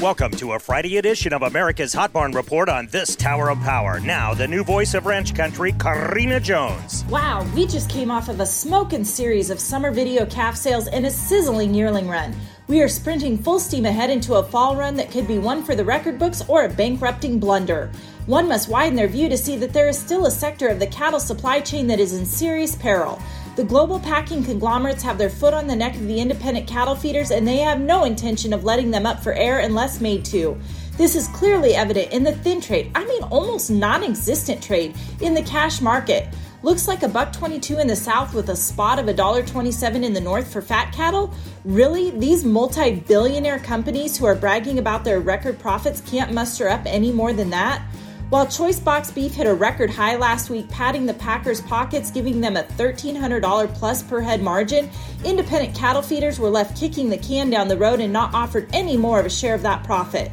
Welcome to a Friday edition of America's Hot Barn Report on this Tower of Power. Now, the new voice of ranch country, Karina Jones. Wow, we just came off of a smoking series of summer video calf sales and a sizzling yearling run. We are sprinting full steam ahead into a fall run that could be one for the record books or a bankrupting blunder. One must widen their view to see that there is still a sector of the cattle supply chain that is in serious peril. The global packing conglomerates have their foot on the neck of the independent cattle feeders, and they have no intention of letting them up for air unless made to. This is clearly evident in the thin trade, I mean almost non existent trade, in the cash market. Looks like a buck 22 in the south with a spot of a dollar 27 in the north for fat cattle? Really? These multi-billionaire companies who are bragging about their record profits can't muster up any more than that? While choice box beef hit a record high last week, padding the Packers' pockets, giving them a $1,300 plus per head margin, independent cattle feeders were left kicking the can down the road and not offered any more of a share of that profit.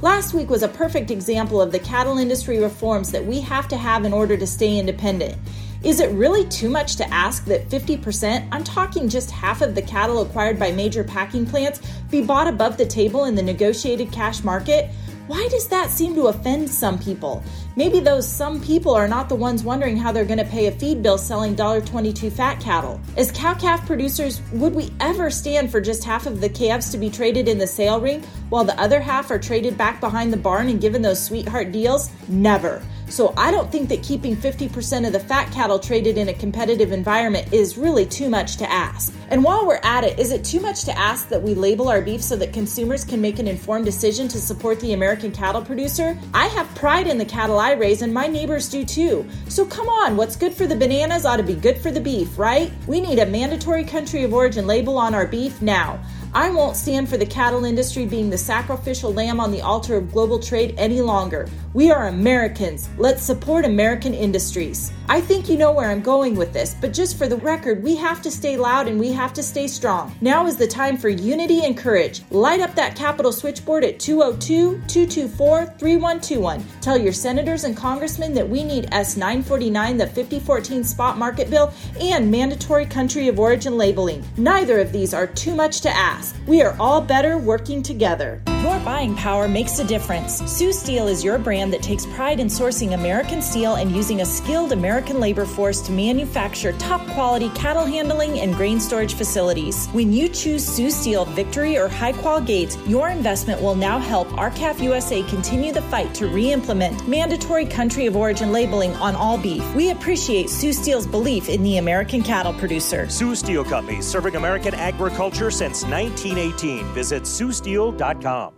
Last week was a perfect example of the cattle industry reforms that we have to have in order to stay independent. Is it really too much to ask that 50%, I'm talking just half of the cattle acquired by major packing plants, be bought above the table in the negotiated cash market? Why does that seem to offend some people? Maybe those some people are not the ones wondering how they're going to pay a feed bill selling $1.22 fat cattle. As cow calf producers, would we ever stand for just half of the calves to be traded in the sale ring while the other half are traded back behind the barn and given those sweetheart deals? Never. So I don't think that keeping 50% of the fat cattle traded in a competitive environment is really too much to ask. And while we're at it, is it too much to ask that we label our beef so that consumers can make an informed decision to support the American cattle producer? I have pride in the cattle I raise, and my neighbors do too. So come on, what's good for the bananas ought to be good for the beef, right? We need a mandatory country of origin label on our beef now. I won't stand for the cattle industry being the sacrificial lamb on the altar of global trade any longer. We are Americans. Let's support American industries. I think you know where I'm going with this, but just for the record, we have to stay loud and we have to stay strong. Now is the time for unity and courage. Light up that Capitol switchboard at 202 224 3121. Tell your senators and congressmen that we need S 949, the 5014 spot market bill, and mandatory country of origin labeling. Neither of these are too much to ask. We are all better working together. Your buying power makes a difference. Sioux Steel is your brand that takes pride in sourcing American steel and using a skilled American labor force to manufacture top quality cattle handling and grain storage facilities. When you choose Sioux Steel Victory or HiQual Gates, your investment will now help R-Calf USA continue the fight to re implement mandatory country of origin labeling on all beef. We appreciate Sioux Steel's belief in the American cattle producer. Sioux Steel Company, serving American agriculture since 1918. Visit SiouxSteel.com.